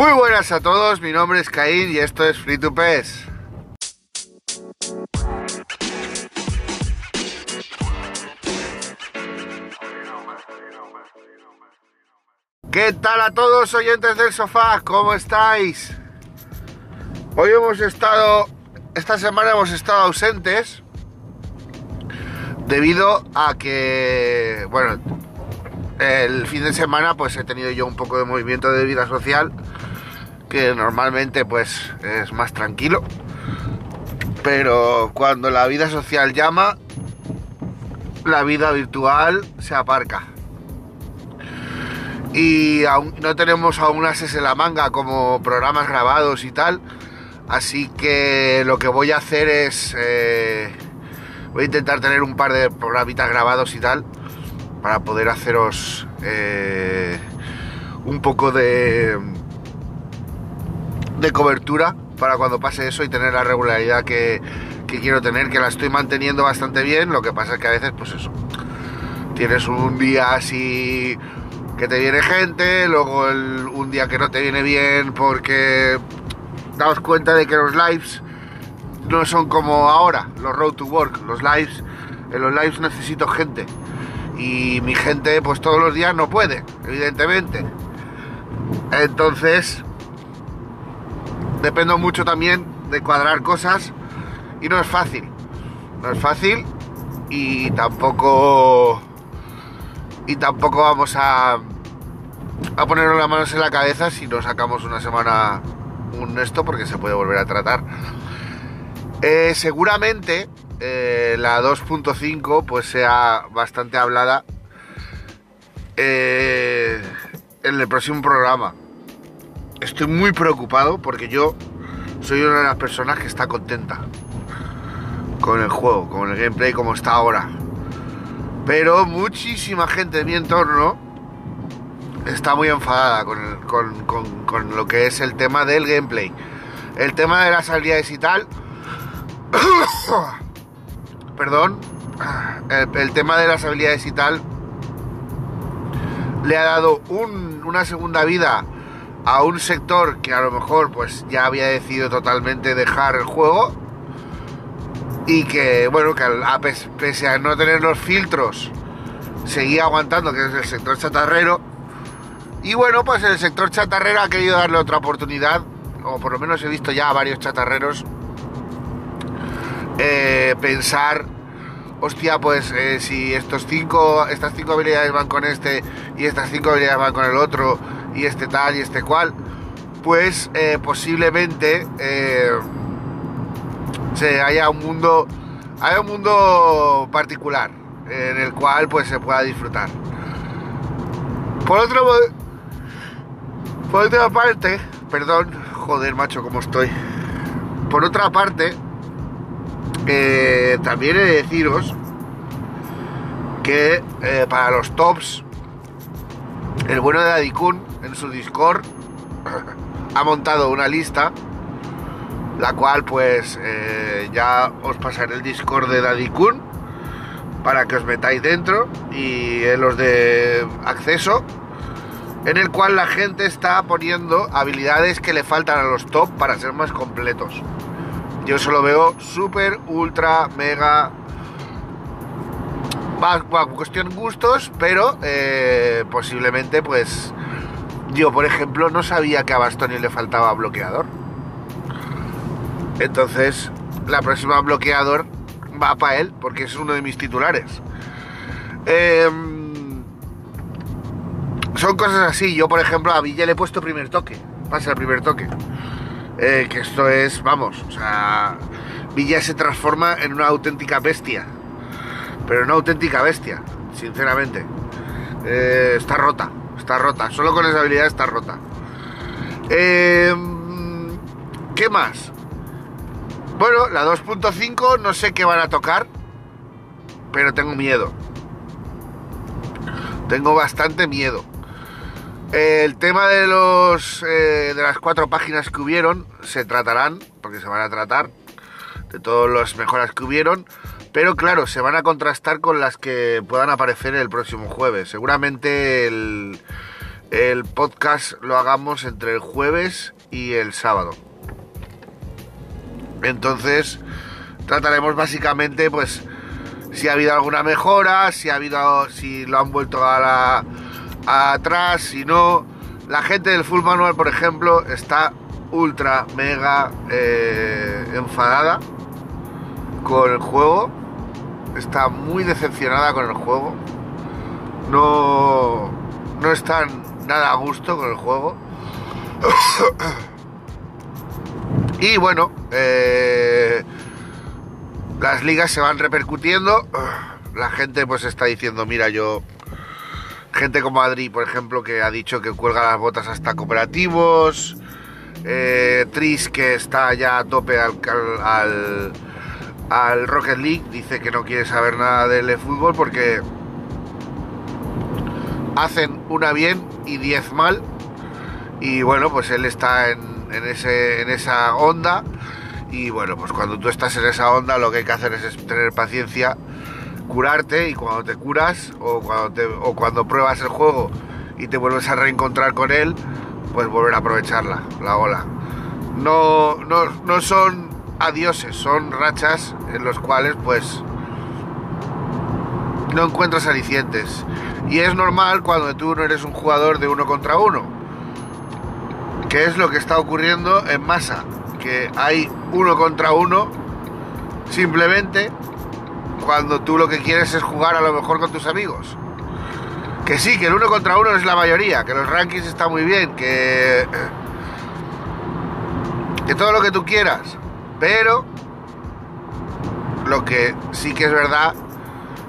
Muy buenas a todos, mi nombre es Caín y esto es Free to Pes. ¿Qué tal a todos oyentes del sofá? ¿Cómo estáis? Hoy hemos estado, esta semana hemos estado ausentes debido a que, bueno, el fin de semana pues he tenido yo un poco de movimiento de vida social que normalmente pues es más tranquilo. Pero cuando la vida social llama la vida virtual se aparca. Y aún no tenemos aún ases en la manga como programas grabados y tal. Así que lo que voy a hacer es eh, voy a intentar tener un par de programitas grabados y tal para poder haceros eh, un poco de, de cobertura para cuando pase eso y tener la regularidad que, quiero tener, que la estoy manteniendo bastante bien, lo que pasa es que a veces pues eso, tienes un día así que te viene gente, luego un día que no te viene bien porque daos cuenta de que los lives no son como ahora, los road to work, los lives, en los lives necesito gente y mi gente pues todos los días no puede, evidentemente. Entonces, dependo mucho también de cuadrar cosas y no es fácil. No es fácil y tampoco y tampoco vamos a a ponernos las manos en la cabeza si nos sacamos una semana un esto porque se puede volver a tratar. Eh, seguramente eh, la 2.5 pues sea bastante hablada eh, en el próximo programa. Estoy muy preocupado porque yo soy una de las personas que está contenta con el juego, con el gameplay como está ahora. Pero muchísima gente de mi entorno está muy enfadada con, con lo que es el tema del gameplay. El tema de las habilidades y tal perdón, el, tema de las habilidades y tal le ha dado una segunda vida a un sector que a lo mejor pues ya había decidido totalmente dejar el juego y que bueno que a, pese a no tener los filtros seguía aguantando que es el sector chatarrero. Y bueno pues el sector chatarrero ha querido darle otra oportunidad o por lo menos he visto ya a varios chatarreros eh, pensar, hostia, pues eh, si estos cinco, estas cinco habilidades van con este y estas cinco habilidades van con el otro y este tal y este cual, pues eh, posiblemente se haya un mundo, haya un mundo particular en el cual pues se pueda disfrutar. Por otro por otra parte, perdón, joder macho, como estoy. Por otra parte, también he de deciros que eh, para los tops, el bueno de Dadikun en su Discord ha montado una lista, la cual pues eh, ya os pasaré el Discord de Dadikun para que os metáis dentro y en los de acceso en el cual la gente está poniendo habilidades que le faltan a los top para ser más completos. Yo solo veo súper, ultra, mega. Va, cuestión gustos, pero eh, posiblemente, pues. Yo, por ejemplo, no sabía que a Bastoni le faltaba bloqueador. Entonces, la próxima bloqueador va para él, porque es uno de mis titulares. Em, son cosas así. Yo, por ejemplo, a Villa le he puesto primer toque. Pasa el primer toque. Eh, que esto es, vamos, o sea, Villa se transforma en una auténtica bestia, pero una auténtica bestia, sinceramente. Eh, está rota, está rota, solo con esa habilidad está rota. Eh, ¿Qué más? Bueno, la 2.5 no sé qué van a tocar, pero tengo miedo. Tengo bastante miedo. El tema de los eh, de las cuatro páginas que hubieron se tratarán, porque se van a tratar de todas las mejoras que hubieron, pero claro, se van a contrastar con las que puedan aparecer el próximo jueves. Seguramente el, podcast lo hagamos entre el jueves y el sábado. Entonces, trataremos básicamente, pues, si ha habido alguna mejora, si ha habido, si lo han vuelto a, la, atrás, si no. La gente del Full Manual, por ejemplo, está ultra, mega eh, enfadada con el juego. Está muy decepcionada con el juego. No, no están nada a gusto con el juego. y bueno, eh, las ligas se van repercutiendo. La gente pues está diciendo, mira, yo... Gente como Adri, por ejemplo, que ha dicho que cuelga las botas hasta cooperativos. Eh, Tris, que está ya a tope al, al, al, Rocket League, dice que no quiere saber nada del fútbol porque hacen una bien y diez mal. Y bueno, pues él está en, ese, esa onda y bueno, pues cuando tú estás en esa onda lo que hay que hacer es tener paciencia, curarte y cuando te curas o cuando, o cuando pruebas el juego y te vuelves a reencontrar con él, pues volver a aprovecharla, la ola. No, no, no son adioses, son rachas en los cuales pues no encuentras alicientes. Y es normal cuando tú no eres un jugador de uno contra uno. Que es lo que está ocurriendo en masa que hay uno contra uno, simplemente cuando tú lo que quieres es jugar a lo mejor con tus amigos. Que sí, que el uno contra uno es la mayoría, que los rankings están muy bien, que. que todo lo que tú quieras. Pero. Lo que sí que es verdad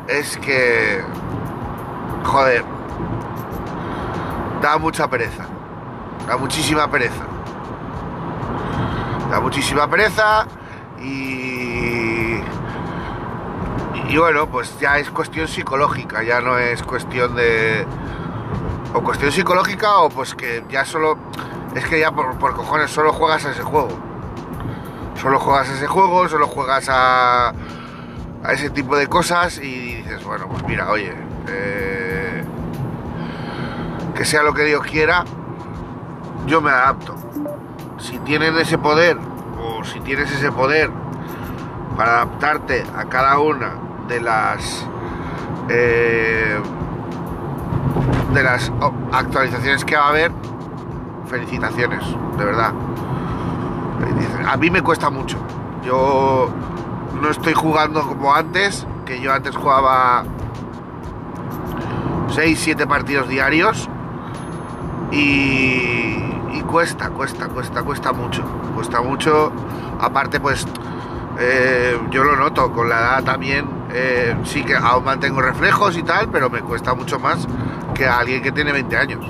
es que. Joder. Da mucha pereza. Da muchísima pereza da muchísima pereza y, y bueno, pues ya es cuestión psicológica, ya no es cuestión de... O cuestión psicológica o pues que ya solo... Es que ya por, por cojones solo juegas a ese juego. Solo juegas a ese juego, solo juegas a, a ese tipo de cosas y dices, bueno, pues mira, oye, eh, que sea lo que Dios quiera, yo me adapto si tienes ese poder o si tienes ese poder para adaptarte a cada una de las eh, de las actualizaciones que va a haber, felicitaciones, de verdad. A mí me cuesta mucho. Yo no estoy jugando como antes, que yo antes jugaba 6, 7 partidos diarios y cuesta, cuesta, cuesta, cuesta mucho, cuesta mucho. Aparte, pues eh, yo lo noto, con la edad también, eh, sí que aún mantengo reflejos y tal, pero me cuesta mucho más que a alguien que tiene 20 años.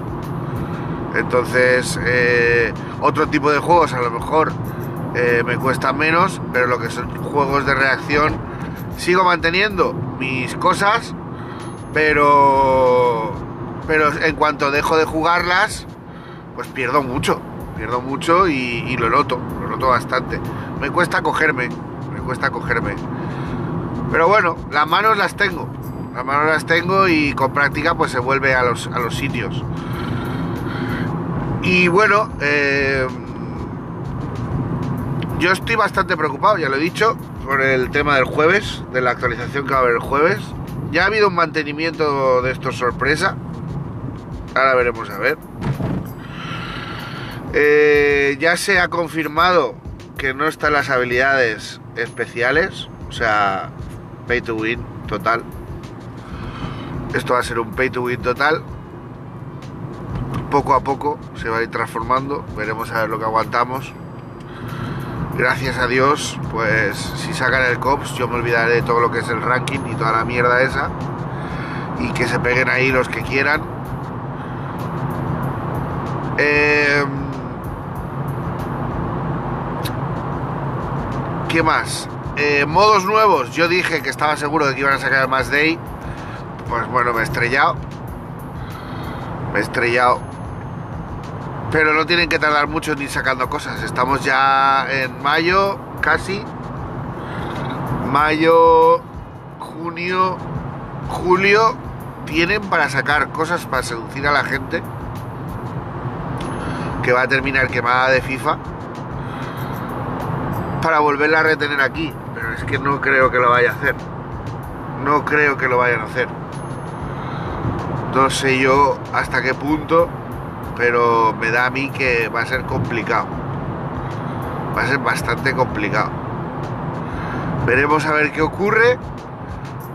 Entonces, eh, otro tipo de juegos a lo mejor me cuesta menos, pero lo que son juegos de reacción, sigo manteniendo mis cosas, pero, pero en cuanto dejo de jugarlas, pues pierdo mucho, pierdo mucho y, lo noto, lo noto bastante. Me cuesta cogerme, me cuesta cogerme. Pero bueno, las manos las tengo, las manos las tengo y con práctica pues se vuelve a los, a los sitios. Y bueno, eh, yo estoy bastante preocupado, ya lo he dicho, por el tema del jueves, de la actualización que va a haber el jueves. Ya ha habido un mantenimiento de esto sorpresa. Ahora veremos a ver. Eh, ya se ha confirmado que no están las habilidades especiales, o sea, pay to win total. Esto va a ser un pay to win total. Poco a poco se va a ir transformando, veremos a ver lo que aguantamos. Gracias a Dios, pues si sacan el COPS, yo me olvidaré de todo lo que es el ranking y toda la mierda esa. Y que se peguen ahí los que quieran. Eh, ¿Qué más? Eh, modos nuevos. Yo dije que estaba seguro de que iban a sacar más Day. Pues bueno, me he estrellado. Me he estrellado. Pero no tienen que tardar mucho ni sacando cosas. Estamos ya en mayo, casi. Mayo, junio, julio. Tienen para sacar cosas para seducir a la gente. que va a terminar quemada de FIFA para volverla a retener aquí. Pero es que no creo que lo vaya a hacer. No creo que lo vayan a hacer. No sé yo hasta qué punto, pero me da a mí que va a ser complicado. Va a ser bastante complicado. Veremos a ver qué ocurre.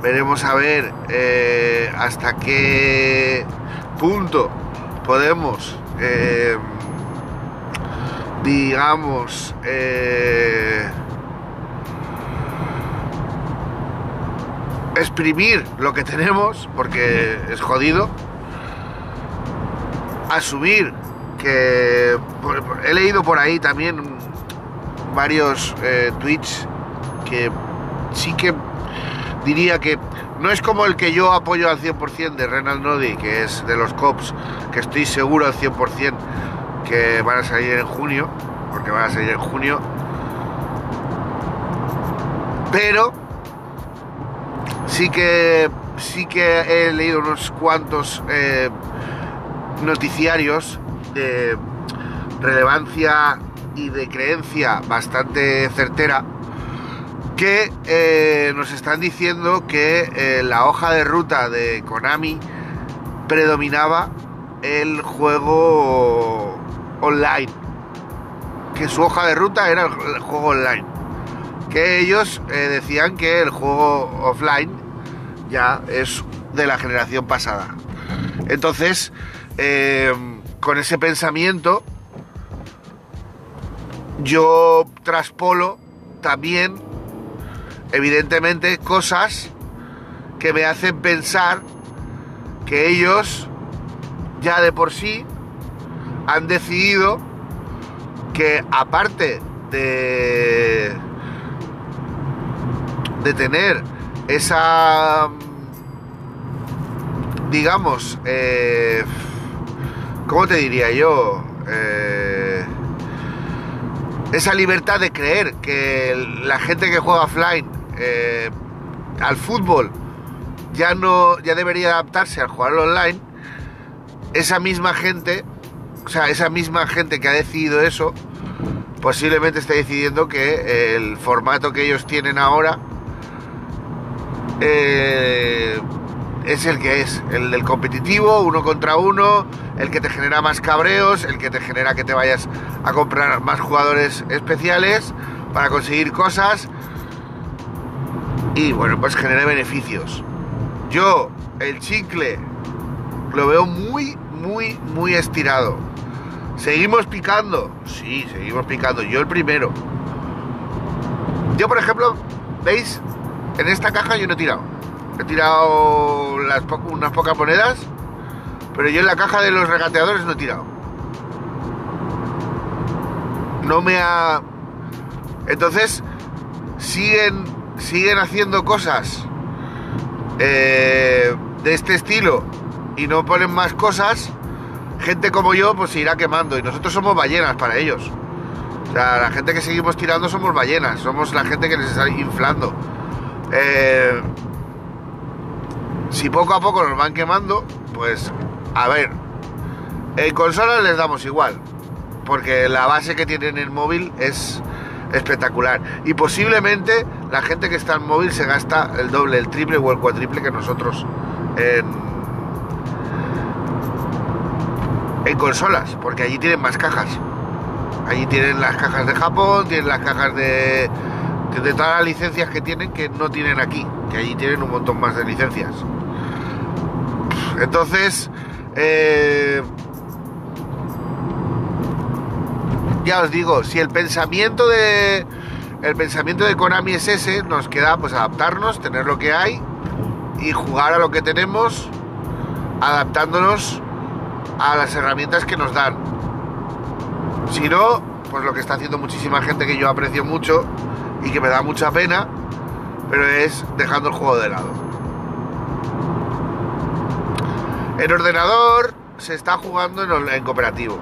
Veremos a ver eh, hasta qué punto podemos, eh, digamos, eh, exprimir lo que tenemos, porque es jodido, asumir que he leído por ahí también varios eh, tweets que sí que diría que no es como el que yo apoyo al 100% de Renal Nodi, que es de los COPs, que estoy seguro al 100% que van a salir en junio, porque van a salir en junio. Pero sí que sí que he leído unos cuantos eh, noticiarios de relevancia y de creencia bastante certera que eh, nos están diciendo que eh, la hoja de ruta de Konami predominaba el juego online. Que su hoja de ruta era el juego online. Que ellos eh, decían que el juego offline ya es de la generación pasada. Entonces, con ese pensamiento, yo traspolo también evidentemente cosas que me hacen pensar que ellos ya de por sí han decidido que aparte de de tener esa digamos eh, cómo te diría yo eh, esa libertad de creer que la gente que juega offline eh, al fútbol ya no ya debería adaptarse al jugar online, esa misma gente, o sea, esa misma gente que ha decidido eso, posiblemente esté decidiendo que el formato que ellos tienen ahora eh, es el que es, el del competitivo, uno contra uno, el que te genera más cabreos, el que te genera que te vayas a comprar más jugadores especiales para conseguir cosas y bueno, pues genere beneficios. Yo, el chicle, lo veo muy, muy, muy estirado. ¿Seguimos picando? Sí, seguimos picando. Yo el primero. Yo, por ejemplo, ¿veis? En esta caja yo no he tirado. He tirado unas pocas monedas, pero yo en la caja de los regateadores no he tirado. No me ha... Entonces, siguen siguen haciendo cosas eh, de este estilo y no ponen más cosas, gente como yo pues se irá quemando y nosotros somos ballenas para ellos. O sea, la gente que seguimos tirando somos ballenas, somos la gente que les está inflando. Eh, si poco a poco nos van quemando, pues a ver, en consolas les damos igual, porque la base que tienen en móvil es espectacular. Y posiblemente la gente que está en móvil se gasta el doble, el triple o el cuatriple que nosotros en, en consolas, porque allí tienen más cajas. Allí tienen las cajas de Japón, tienen las cajas de, de todas las licencias que tienen que no tienen aquí, que allí tienen un montón más de licencias. Entonces, eh, ya os digo, si el pensamiento de el pensamiento de Konami es ese, nos queda pues adaptarnos, tener lo que hay y jugar a lo que tenemos, adaptándonos a las herramientas que nos dan. Si no, pues lo que está haciendo muchísima gente que yo aprecio mucho y que me da mucha pena, pero es dejando el juego de lado. En ordenador se está jugando en cooperativo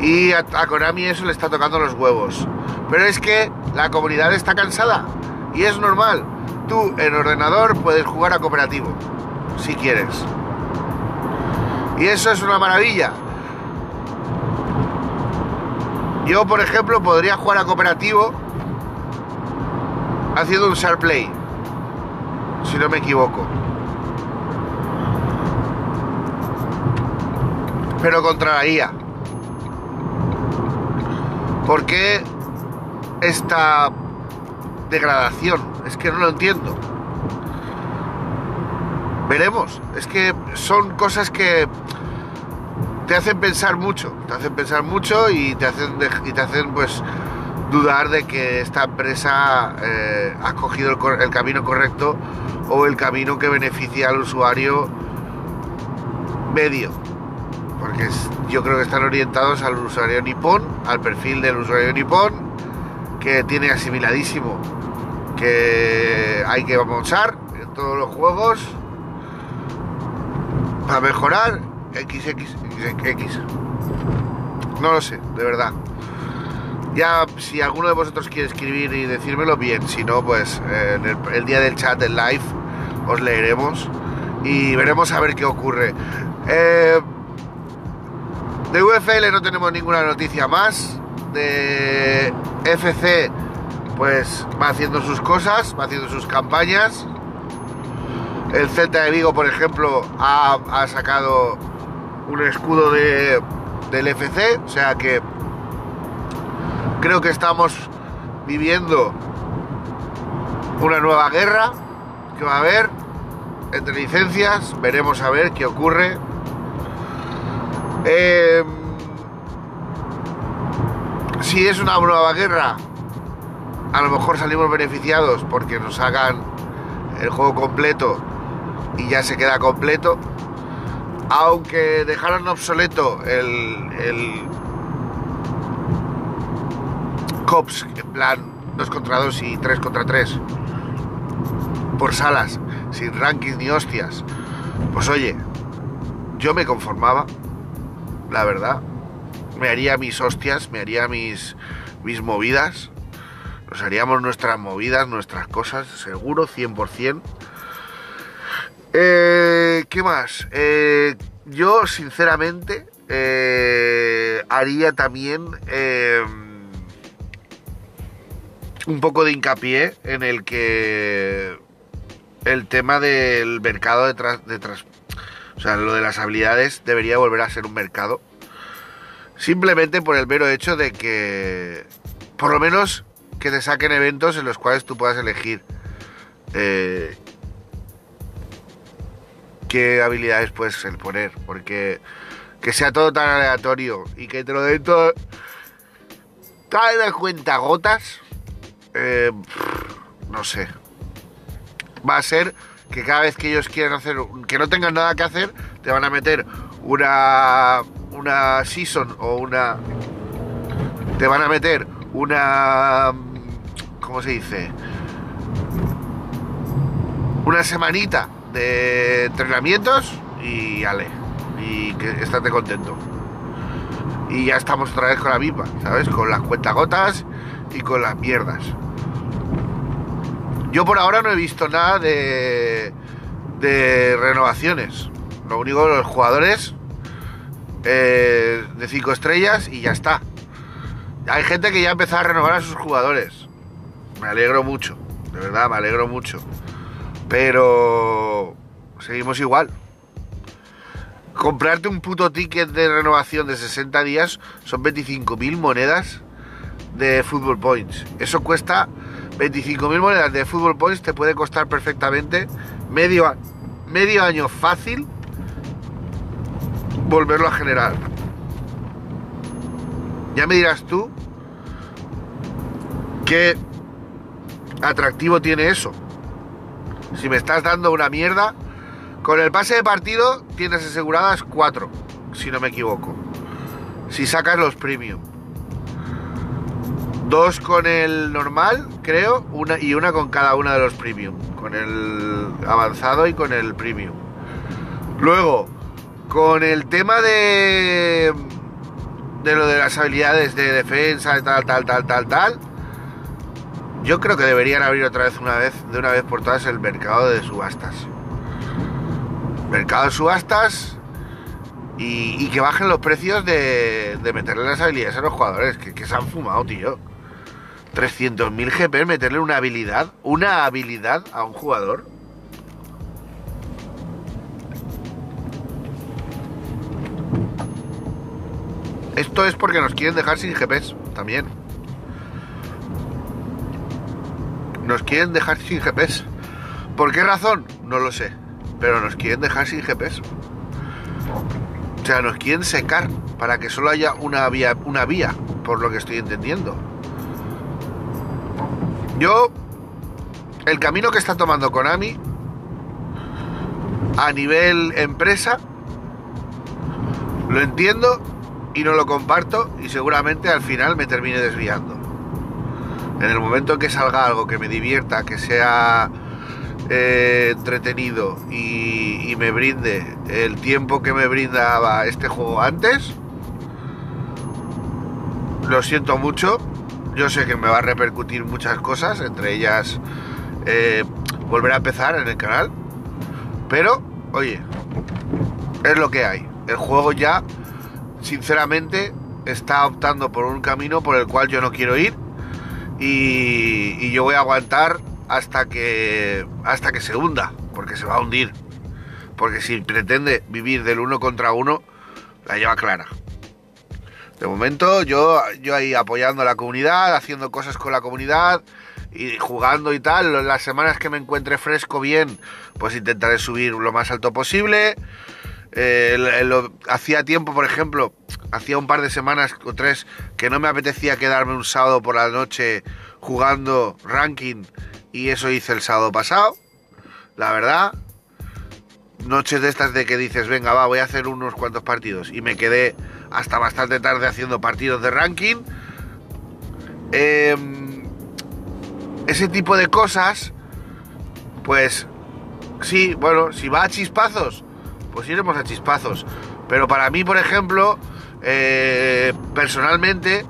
y a, Konami eso le está tocando los huevos. Pero es que la comunidad está cansada y es normal. Tú en ordenador puedes jugar a cooperativo, si quieres. Y eso es una maravilla. Yo, por ejemplo, podría jugar a cooperativo haciendo un share play, si no me equivoco. Pero contra la IA. ¿Por qué esta degradación? Es que no lo entiendo. Veremos. Es que son cosas que te hacen pensar mucho. Te hacen pensar mucho y te hacen, y te hacen pues dudar de que esta empresa eh, ha cogido el, el camino correcto o el camino que beneficia al usuario medio porque yo creo que están orientados al usuario nipón, al perfil del usuario nipón, que tiene asimiladísimo que hay que avanzar en todos los juegos para mejorar XXX. No lo sé, de verdad. Ya, si alguno de vosotros quiere escribir y decírmelo, bien. Si no, pues eh, en el, día del chat, del live, os leeremos y veremos a ver qué ocurre. Eh, de UFL no tenemos ninguna noticia más. De FC, pues va haciendo sus cosas, va haciendo sus campañas. El Celta de Vigo, por ejemplo, ha, sacado un escudo de, del FC, o sea que creo que estamos viviendo una nueva guerra que va a haber entre licencias, veremos a ver qué ocurre. Eh, si es una nueva guerra, a lo mejor salimos beneficiados porque nos hagan el juego completo y ya se queda completo. Aunque dejaran obsoleto el, el COPS, en plan 2 contra 2 y 3 contra 3, por salas, sin rankings ni hostias, pues oye, yo me conformaba la verdad. Me haría mis hostias, me haría mis, mis movidas. Nos haríamos nuestras movidas, nuestras cosas, seguro, 100%. Eh, ¿Qué más? Eh, yo, sinceramente, eh, haría también un poco de hincapié en el que el tema del mercado de, de, o sea, lo de las habilidades debería volver a ser un mercado. Simplemente por el mero hecho de que, por lo menos, que te saquen eventos en los cuales tú puedas elegir eh, qué habilidades puedes poner. Porque que sea todo tan aleatorio y que te lo den todo tan de cuenta gotas, eh, no sé. Va a ser que cada vez que ellos quieran hacer, que no tengan nada que hacer, te van a meter una, una season o una... Te van a meter una... ¿Cómo se dice? Una semanita de entrenamientos y ale. Y que estate contento. Y ya estamos otra vez con la misma, ¿sabes? Con las cuentagotas y con las mierdas. Yo por ahora no he visto nada de, de renovaciones. Lo único, los jugadores eh, de 5 estrellas y ya está. Hay gente que ya ha empezado a renovar a sus jugadores. Me alegro mucho, de verdad, me alegro mucho. Pero seguimos igual. Comprarte un puto ticket de renovación de 60 días son 25.000 monedas de Football Points. Eso cuesta 25.000 monedas de Football Points te puede costar perfectamente medio, medio año fácil volverlo a generar. Ya me dirás tú qué atractivo tiene eso. Si me estás dando una mierda, con el pase de partido tienes aseguradas cuatro, si no me equivoco. Si sacas los premium dos con el normal, creo, una y una con cada una de los premium, con el avanzado y con el premium. Luego, con el tema de de lo de las habilidades de defensa, tal, tal, tal, tal, tal, yo creo que deberían abrir otra vez una vez, de una vez por todas, el mercado de subastas. Mercado de subastas Y, que bajen los precios de, de, meterle las habilidades a los jugadores, que, que se han fumado, tío. 300.000 GP, meterle una habilidad, una habilidad a un jugador. Esto es porque nos quieren dejar sin GPs también. Nos quieren dejar sin GPs. ¿Por qué razón? No lo sé. Pero nos quieren dejar sin GPs. O sea, nos quieren secar para que solo haya una vía, una vía, por lo que estoy entendiendo. Yo, el camino que está tomando Konami a nivel empresa, lo entiendo y no lo comparto y seguramente al final me termine desviando. En el momento en que salga algo que me divierta, que sea eh, entretenido y, y me brinde el tiempo que me brindaba este juego antes, lo siento mucho, yo sé que me va a repercutir muchas cosas, entre ellas eh, volver a empezar en el canal. Pero, oye, es lo que hay. El juego ya, sinceramente, está optando por un camino por el cual yo no quiero ir. Y, yo voy a aguantar hasta que, hasta que se hunda, porque se va a hundir. Porque si pretende vivir del uno contra uno, la lleva clara. De momento yo, yo ahí apoyando a la comunidad, haciendo cosas con la comunidad y jugando y tal. Las semanas que me encuentre fresco bien, pues intentaré subir lo más alto posible. Eh, hacía tiempo, por ejemplo, hacía un par de semanas o tres que no me apetecía quedarme un sábado por la noche jugando ranking y eso hice el sábado pasado. La verdad, noches de estas de que dices, venga, va, voy a hacer unos cuantos partidos y me quedé hasta bastante tarde haciendo partidos de ranking. Em, ese tipo de cosas, pues sí, bueno, si va a chispazos, pues iremos a chispazos. Pero para mí, por ejemplo, eh, personalmente,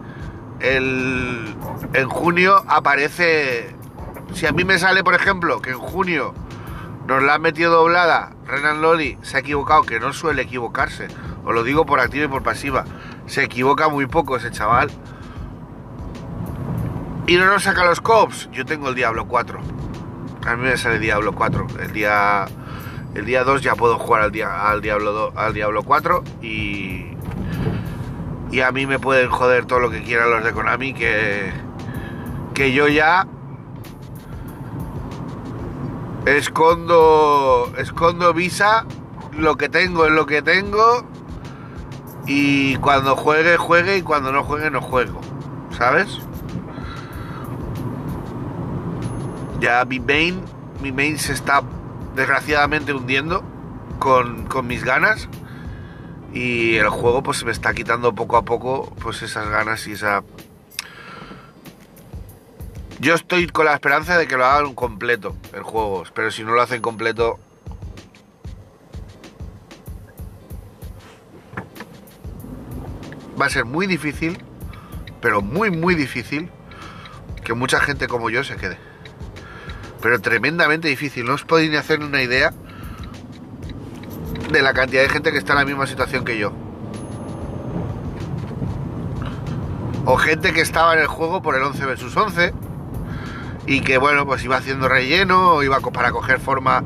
el, en junio aparece... Si a mí me sale, por ejemplo, que en junio nos la han metido doblada, Renan Loli se ha equivocado, que no suele equivocarse, os lo digo por activa y por pasiva. Se equivoca muy poco ese chaval. Y no nos saca los cops. Yo tengo el Diablo 4. A mí me sale Diablo 4. El día el día 2 ya puedo jugar al, al, Diablo, al Diablo 4 y y a mí me pueden joder todo lo que quieran los de Konami que que yo ya escondo escondo visa lo que tengo es lo que tengo y cuando juegue, juegue y cuando no juegue, no juego. ¿Sabes? Ya mi main, mi main se está desgraciadamente hundiendo con, mis ganas. Y el juego pues se me está quitando poco a poco pues esas ganas y esa... Yo estoy con la esperanza de que lo hagan completo el juego, pero si no lo hacen completo va a ser muy difícil, pero muy, muy difícil, que mucha gente como yo se quede. Pero tremendamente difícil. No os podéis ni hacer una idea de la cantidad de gente que está en la misma situación que yo. O gente que estaba en el juego por el 11 vs 11 y que bueno, pues iba haciendo relleno, o iba para coger forma,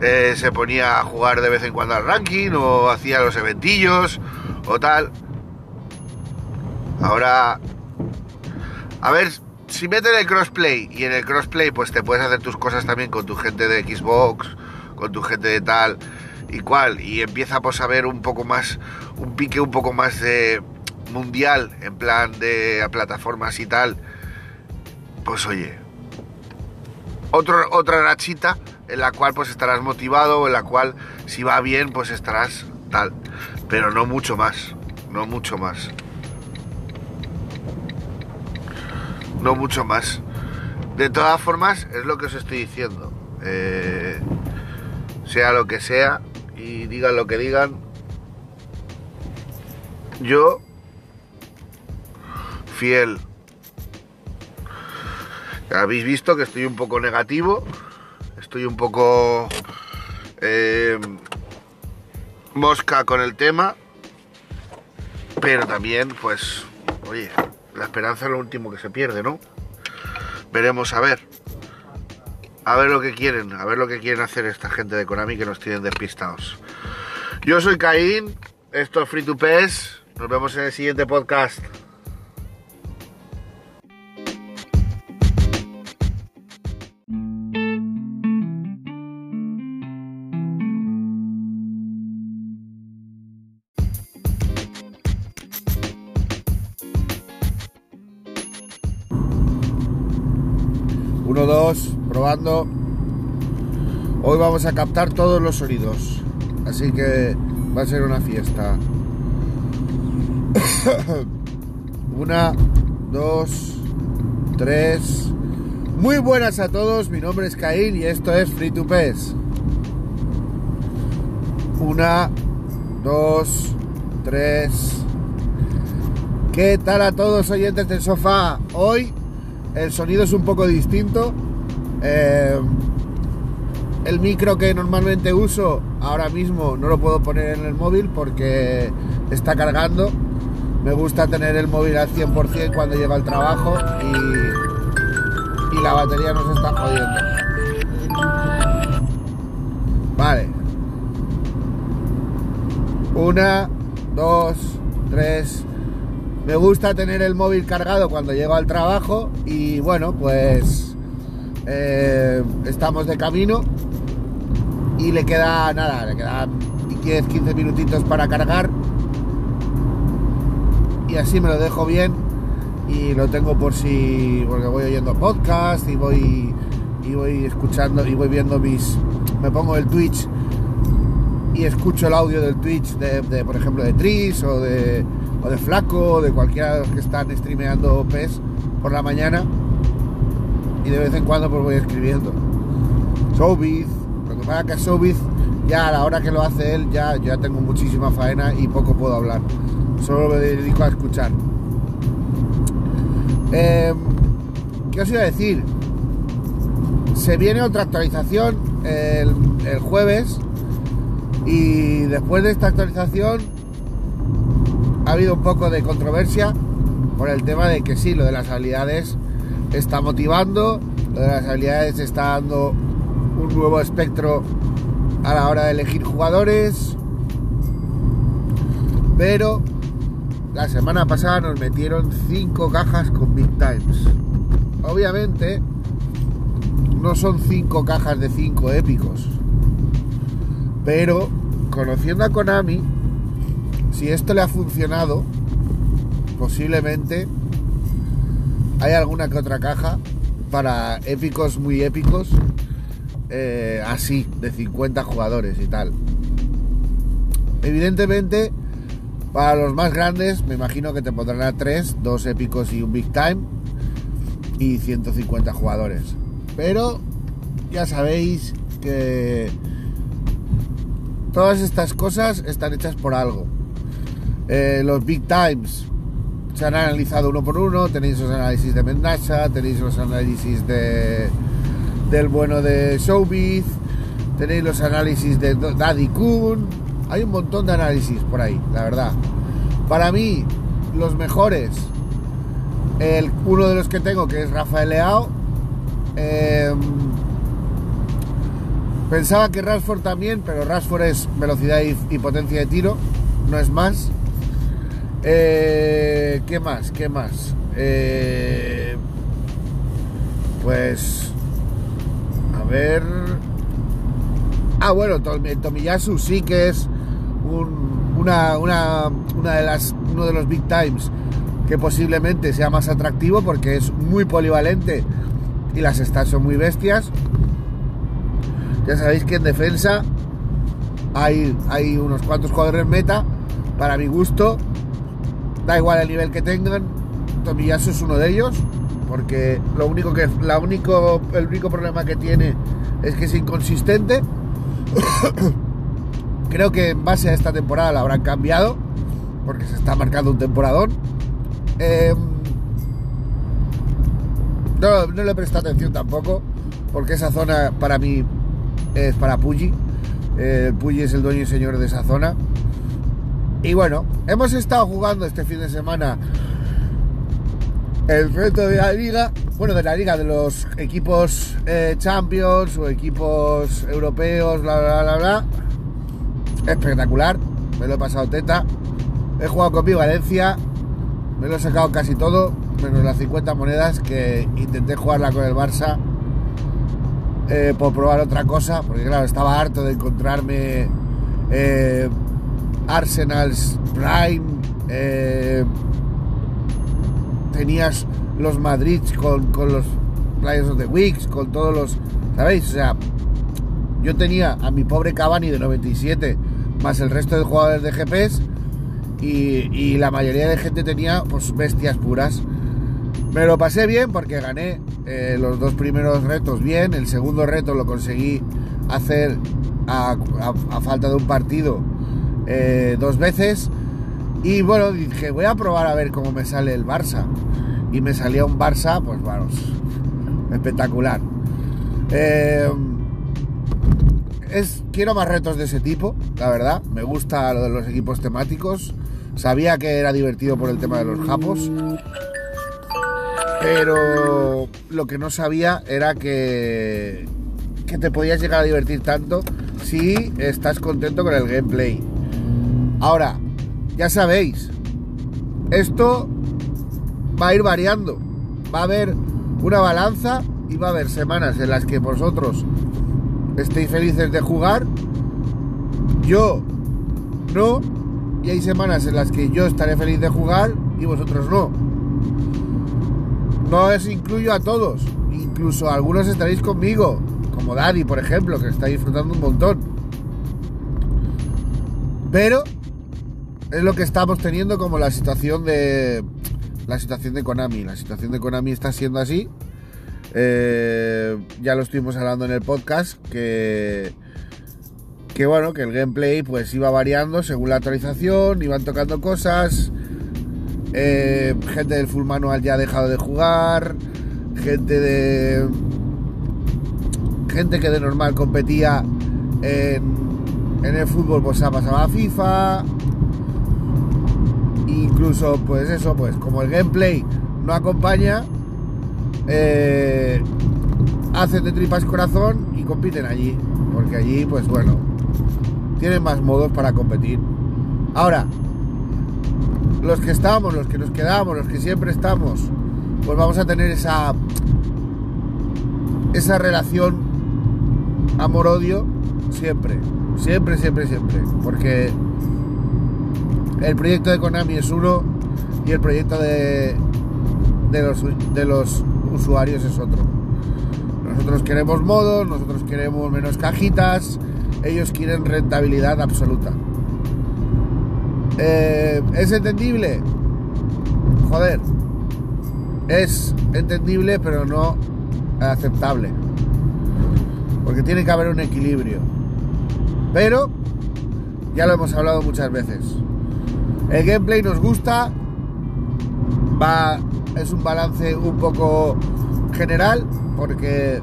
eh, se ponía a jugar de vez en cuando al ranking, o hacía los eventillos, o tal. Ahora, a ver, si meten el crossplay y en el crossplay pues te puedes hacer tus cosas también con tu gente de Xbox, con tu gente de tal y cual, y empieza pues a ver un poco más, un pique un poco más de mundial, en plan de plataformas y tal, pues oye, otro, otra rachita en la cual pues estarás motivado, en la cual si va bien pues estarás tal, pero no mucho más, no mucho más. Mucho más. De todas formas, es lo que os estoy diciendo. Eh, sea lo que sea y digan lo que digan, yo fiel. Habéis visto que estoy un poco negativo, estoy un poco eh, mosca con el tema, Pero también, pues, oye, la esperanza es lo último que se pierde, ¿no? Veremos a ver. A ver lo que quieren, a ver lo que quieren hacer esta gente de Konami que nos tienen despistados. Yo soy Caín, esto es Free to Pes. Nos vemos en el siguiente podcast. Hoy vamos a captar todos los sonidos. Así que va a ser una fiesta. Una, dos, tres. Muy buenas a todos, mi nombre es Caín y esto es Free to Pes. Una, dos, tres. ¿Qué tal a todos oyentes del sofá? Hoy el sonido es un poco distinto. Eh, el micro que normalmente uso ahora mismo no lo puedo poner en el móvil porque está cargando. Me gusta tener el móvil al 100% cuando llego al trabajo y, y la batería nos está jodiendo. Vale. Una, dos, tres. Me gusta tener el móvil cargado cuando llego al trabajo y bueno, pues eh, estamos de camino y le queda nada, le quedan 10-15 minutitos para cargar. Y así me lo dejo bien y lo tengo por si porque voy oyendo podcast y voy y voy escuchando y voy viendo mis me pongo el Twitch y escucho el audio del Twitch de, por ejemplo de Tris o de o de Flaco o de cualquiera de los que están streameando PES por la mañana y de vez en cuando pues voy escribiendo Showbiz lo que pasa que Showbiz ya a la hora que lo hace él ya, ya tengo muchísima faena y poco puedo hablar solo me dedico a escuchar. Eh, ¿Qué os iba a decir? Se viene otra actualización el, el, jueves y después de esta actualización ha habido un poco de controversia por el tema de que sí, lo de las habilidades está motivando, lo de las habilidades está dando un nuevo espectro a la hora de elegir jugadores, pero la semana pasada nos metieron 5 cajas con Big Times. Obviamente no son 5 cajas de 5 épicos. Pero conociendo a Konami, si esto le ha funcionado, posiblemente hay alguna que otra caja para épicos muy épicos, eh, así, de 50 jugadores y tal. Evidentemente, para los más grandes, me imagino que te pondrán a 3, dos épicos y un big time. Y 150 jugadores. Pero ya sabéis que todas estas cosas están hechas por algo. Eh, los big times se han analizado uno por uno. Tenéis los análisis de Mendacha, tenéis los análisis de del bueno de Showbiz, tenéis los análisis de Daddy Kun, hay un montón de análisis por ahí, la verdad. Para mí, los mejores, el, uno de los que tengo, que es Rafael Leao. Em, pensaba que Rashford también, pero Rashford es velocidad y, potencia de tiro, no es más. Eh, ¿Qué más? ¿Qué más? Eh, pues. A ver. Ah, bueno, Tomiyasu sí que es una, una, una, de las, uno de los big times que posiblemente sea más atractivo porque es muy polivalente y las stats son muy bestias. Ya sabéis que en defensa hay, hay unos cuantos jugadores meta, para mi gusto, da igual el nivel que tengan, Tomiyasu es uno de ellos, porque lo único que, la único, el único problema que tiene es que es inconsistente. Creo que en base a esta temporada la habrán cambiado, porque se está marcando un temporadón. Eh, no, no, le presta atención tampoco, porque esa zona para mí es para Puggy. Eh, Puggy es el dueño y señor de esa zona. Y bueno, hemos estado jugando este fin de semana el reto de la liga, bueno, de la liga de los equipos eh, champions o equipos europeos, bla, bla, bla, bla. Espectacular, me lo he pasado teta. He jugado con mi Valencia, me lo he sacado casi todo, menos las 50 monedas que intenté jugarla con el Barça eh, por probar otra cosa, porque claro, estaba harto de encontrarme eh, Arsenal's Prime, eh, tenías los Madrid con, los Players of the Weeks, con todos los, ¿sabéis? O sea, yo tenía a mi pobre Cavani de 97 más el resto de jugadores de GPS y, la mayoría de gente tenía pues bestias puras. Me lo pasé bien porque gané eh, los dos primeros retos bien, el segundo reto lo conseguí hacer a, falta de un partido eh, dos veces y bueno, dije voy a probar a ver cómo me sale el Barça y me salía un Barça, pues vamos, espectacular. Eh, es, quiero más retos de ese tipo, la verdad. Me gusta lo de los equipos temáticos. Sabía que era divertido por el tema de los japos. Pero lo que no sabía era que, que te podías llegar a divertir tanto si estás contento con el gameplay. Ahora, ya sabéis, esto va a ir variando. Va a haber una balanza y va a haber semanas en las que vosotros estéis felices de jugar. Yo no. Y hay semanas en las que yo estaré feliz de jugar y vosotros no. No os incluyo a todos. Incluso algunos estaréis conmigo. Como Daddy, por ejemplo, que está disfrutando un montón. Pero es lo que estamos teniendo como la situación de la situación de Konami. La situación de Konami está siendo así. Eh, ya lo estuvimos hablando en el podcast que que bueno que el gameplay pues iba variando según la actualización iban tocando cosas eh, gente del full manual ya ha dejado de jugar gente de gente que de normal competía en, en el fútbol pues ha pasado a FIFA incluso pues eso, pues como el gameplay no acompaña, eh, hacen de tripas corazón y compiten allí, porque allí pues bueno, tienen más modos para competir. Ahora, los que estamos, los que nos quedamos, los que siempre estamos, pues vamos a tener esa esa relación amor-odio siempre, siempre, siempre, siempre, porque el proyecto de Konami es uno y el proyecto de, de, los, de los usuarios es otro. Nosotros queremos modos, nosotros queremos menos cajitas, ellos quieren rentabilidad absoluta. Eh, ¿Es entendible? Joder, es entendible pero no aceptable. Porque tiene que haber un equilibrio. Pero, ya lo hemos hablado muchas veces, el gameplay nos gusta, va, es un balance un poco general porque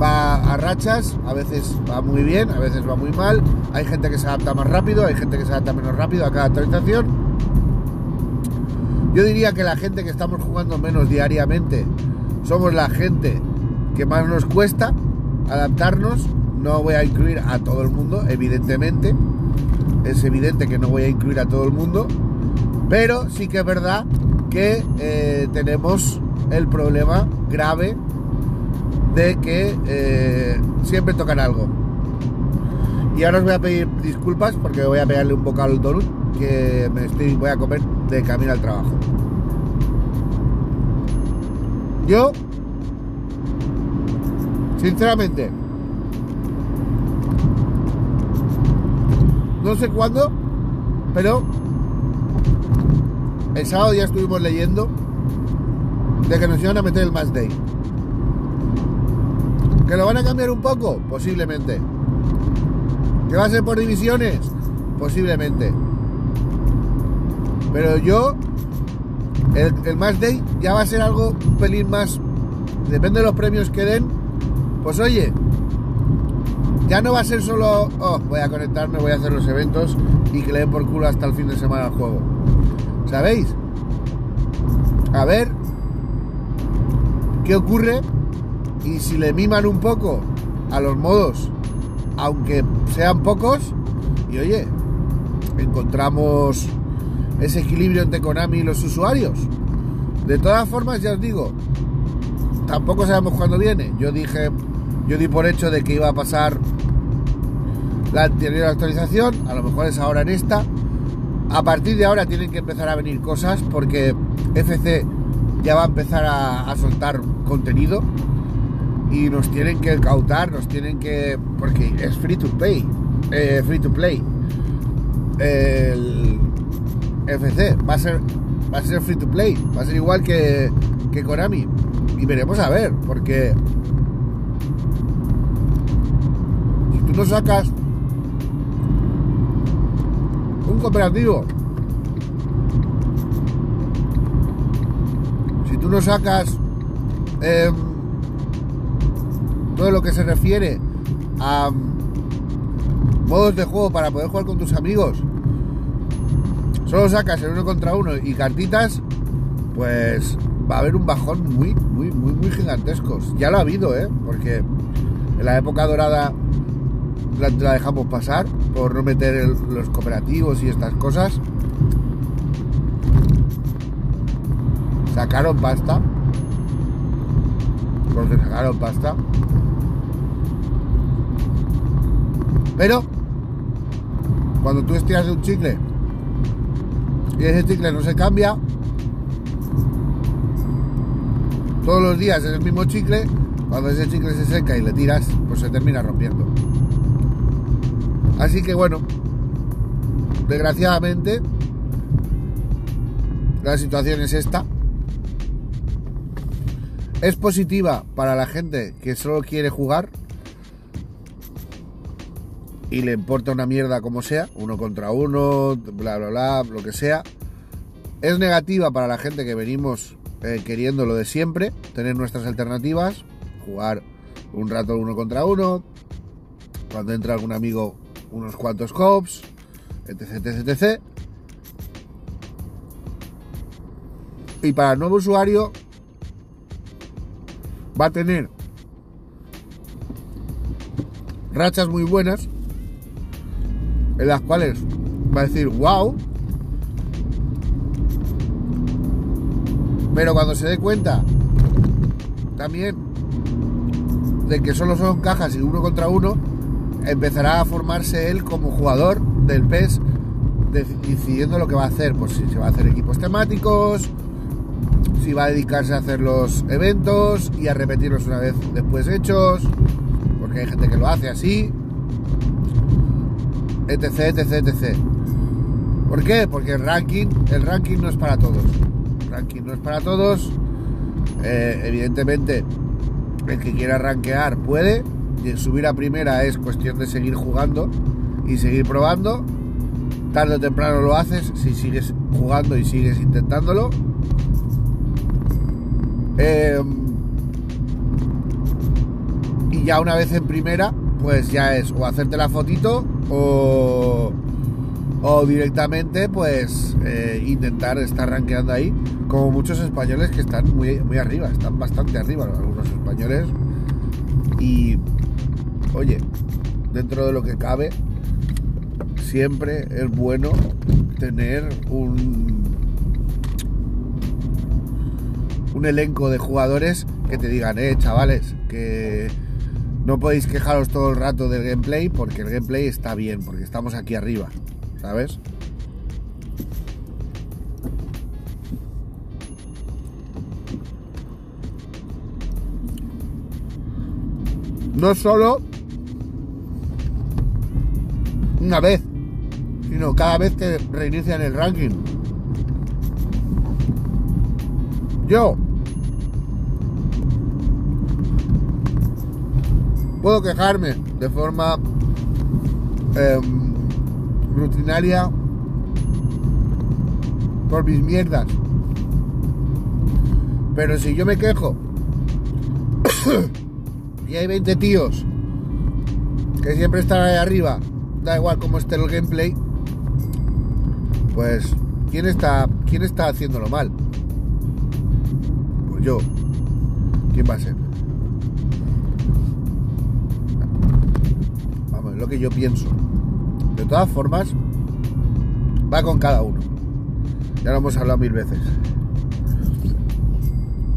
va a rachas, a veces va muy bien, a veces va muy mal, hay gente que se adapta más rápido, hay gente que se adapta menos rápido a cada actualización. Yo diría que la gente que estamos jugando menos diariamente somos la gente que más nos cuesta adaptarnos. No voy a incluir a todo el mundo, evidentemente, es evidente que no voy a incluir a todo el mundo, pero sí que es verdad que eh, tenemos el problema grave de que eh, siempre tocan algo. Y ahora os voy a pedir disculpas porque voy a pegarle un bocado al donut que me estoy, voy a comer de camino al trabajo. Yo, sinceramente, no sé cuándo, pero el sábado ya estuvimos leyendo de que nos iban a meter el Match Day. ¿Que lo van a cambiar un poco? Posiblemente. ¿Que va a ser por divisiones? Posiblemente. Pero yo, el, el Match Day ya va a ser algo un pelín más. Depende de los premios que den. Pues oye, Ya no va a ser solo, oh, voy a conectarme, voy a hacer los eventos y que le den por culo hasta el fin de semana al juego. ¿Sabéis? A ver qué ocurre y si le miman un poco a los modos, aunque sean pocos, y oye, encontramos ese equilibrio entre Konami y los usuarios. De todas formas, ya os digo, tampoco sabemos cuándo viene. Yo dije, yo di por hecho de que iba a pasar la anterior actualización, a lo mejor es ahora en esta. A partir de ahora tienen que empezar a venir cosas porque FC ya va a empezar a, soltar contenido y nos tienen que cautar, nos tienen que. porque es free to pay, eh, free to play. El FC va a ser va a ser free to play, va a ser igual que, que Konami. Y veremos a ver, porque si tú no sacas un cooperativo, si tú no sacas em, todo lo que se refiere a modos de juego para poder jugar con tus amigos, solo sacas el uno contra uno y cartitas, pues va a haber un bajón muy, muy, muy, muy gigantescos. Ya lo ha habido, ¿eh? Porque en la época dorada la, dejamos pasar por no meter los cooperativos y estas cosas. Sacaron pasta. Porque sacaron pasta. Pero cuando tú estiras un chicle y ese chicle no se cambia, todos los días es el mismo chicle, cuando ese chicle se seca y le tiras, pues se termina rompiendo. Así que bueno, desgraciadamente, la situación es esta. Es positiva para la gente que solo quiere jugar y le importa una mierda como sea, uno contra uno, bla, bla, bla, lo que sea. Es negativa para la gente que venimos eh, queriendo lo de siempre, tener nuestras alternativas, jugar un rato uno contra uno, cuando entra algún amigo unos cuantos cops, etc, etc, etc. Y para el nuevo usuario va a tener rachas muy buenas en las cuales va a decir wow pero cuando se dé cuenta también de que solo son cajas y uno contra uno empezará a formarse él como jugador del PES decidiendo lo que va a hacer pues si se va a hacer equipos temáticos si va a dedicarse a hacer los eventos y a repetirlos una vez después hechos porque hay gente que lo hace así etc, etc, etc. ¿Por qué? Porque el ranking, el ranking no es para todos. El ranking no es para todos. Eh, evidentemente, el que quiera rankear puede. Subir a primera es cuestión de seguir jugando y seguir probando. Tarde o temprano lo haces si sigues jugando y sigues intentándolo. Eh, y ya una vez en primera, pues ya es o hacerte la fotito o, o directamente pues eh, intentar estar rankeando ahí como muchos españoles que están muy, muy arriba, están bastante arriba algunos españoles y oye, dentro de lo que cabe siempre es bueno tener un un elenco de jugadores que te digan, eh, chavales, que no podéis quejaros todo el rato del gameplay porque el gameplay está bien, porque estamos aquí arriba, ¿sabes? No solo una vez, sino cada vez que reinician el ranking. Yo puedo quejarme de forma em, rutinaria por mis mierdas. Pero si yo me quejo y hay 20 tíos que siempre están ahí arriba, da igual cómo esté el gameplay, pues ¿quién está, quién está haciéndolo mal? Pues yo. ¿Quién va a ser? Vamos, es lo que yo pienso. De todas formas, va con cada uno. Ya lo hemos hablado mil veces.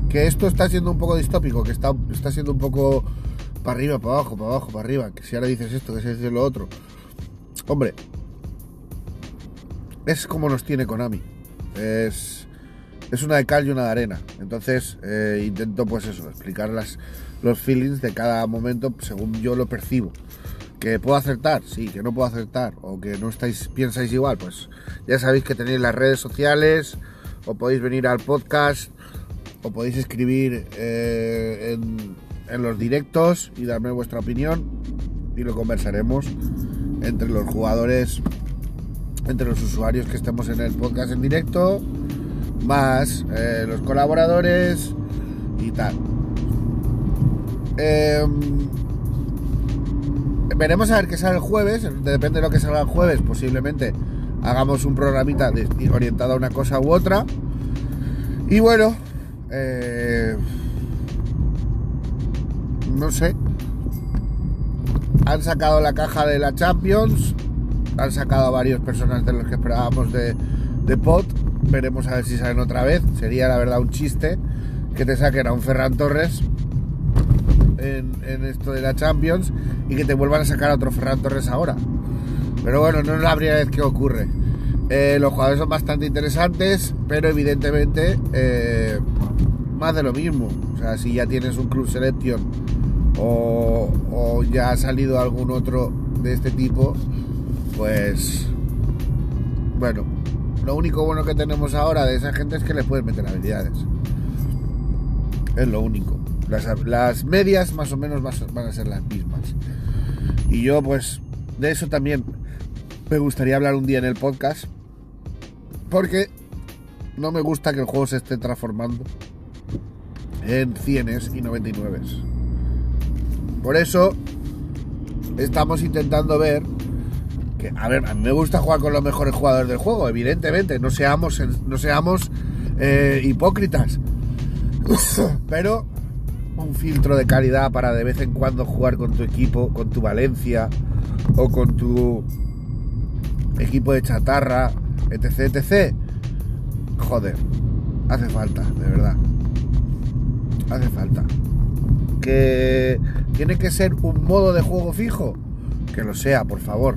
Que esto está siendo un poco distópico, que está, está siendo un poco para arriba, para abajo, para abajo, para arriba. Que si ahora dices esto, que si dices lo otro. Hombre, es como nos tiene Konami. Es, es una de cal y una de arena. Entonces eh, intento pues eso, explicar las, los feelings de cada momento según yo lo percibo. ¿Que puedo acertar? Sí, que no puedo acertar. O que no estáis, piensáis igual, pues ya sabéis que tenéis las redes sociales, o podéis venir al podcast, o podéis escribir eh, en, en los directos y darme vuestra opinión y lo conversaremos entre los jugadores, entre los usuarios que estemos en el podcast en directo, más eh, los colaboradores y tal. Em, veremos a ver qué sale el jueves, depende de lo que salga el jueves, posiblemente hagamos un programita orientado a una cosa u otra. Y bueno, eh, no sé. Han sacado la caja de la Champions, han sacado a varias personas de los que esperábamos de, de pot. Veremos a ver si salen otra vez. Sería la verdad un chiste que te saquen a un Ferran Torres en, esto de la Champions y que te vuelvan a sacar a otro Ferran Torres ahora. Pero bueno, no es la primera vez que ocurre. Eh, los jugadores son bastante interesantes, pero evidentemente eh, más de lo mismo. O sea, si ya tienes un Club Selection o, ya ha salido algún otro de este tipo, pues bueno, lo único bueno que tenemos ahora de esa gente es que le puedes meter habilidades. Es lo único. Las, medias más o menos van a ser las mismas. Y yo pues de eso también me gustaría hablar un día en el podcast. Porque no me gusta que el juego se esté transformando en cienes y 99. Por eso estamos intentando ver que, a ver, a mí me gusta jugar con los mejores jugadores del juego, evidentemente, no seamos, no seamos eh, hipócritas. Pero un filtro de calidad para de vez en cuando jugar con tu equipo, con tu Valencia o con tu equipo de chatarra, etc, etc. Joder, hace falta, de verdad. Hace falta. Que tiene que ser un modo de juego fijo, que lo sea, por favor.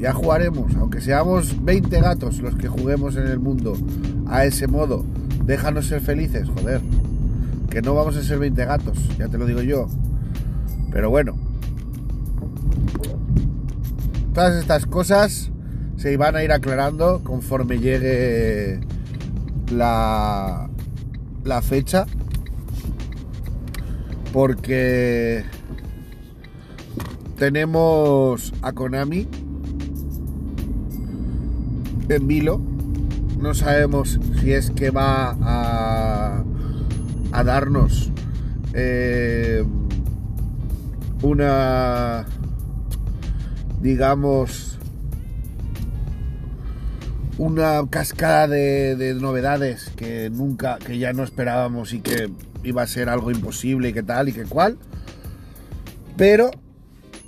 Ya jugaremos, aunque seamos 20 gatos los que juguemos en el mundo a ese modo. Déjanos ser felices, joder que no vamos a ser 20 gatos, ya te lo digo yo. Pero bueno, todas estas cosas se van a ir aclarando conforme llegue la, la fecha. Porque tenemos a Konami en vilo. No sabemos si es que va a darnos eh, una, digamos, una cascada de, novedades que nunca, que ya no esperábamos y que iba a ser algo imposible y que tal y que cual. Pero,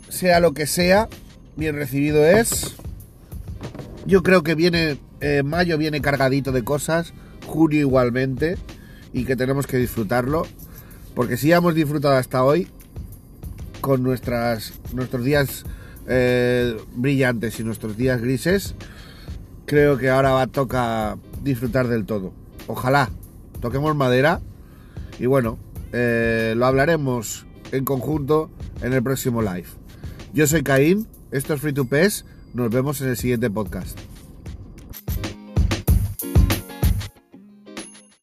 sea lo que sea, bien recibido es. Yo creo que viene, eh, mayo viene cargadito de cosas, junio igualmente y que tenemos que disfrutarlo. Porque si ya hemos disfrutado hasta hoy, con nuestras, nuestros días eh, brillantes y nuestros días grises, creo que ahora va a tocar disfrutar del todo. Ojalá toquemos madera y bueno, eh, lo hablaremos en conjunto en el próximo live. Yo soy Caín, esto es Free to Pes, nos vemos en el siguiente podcast.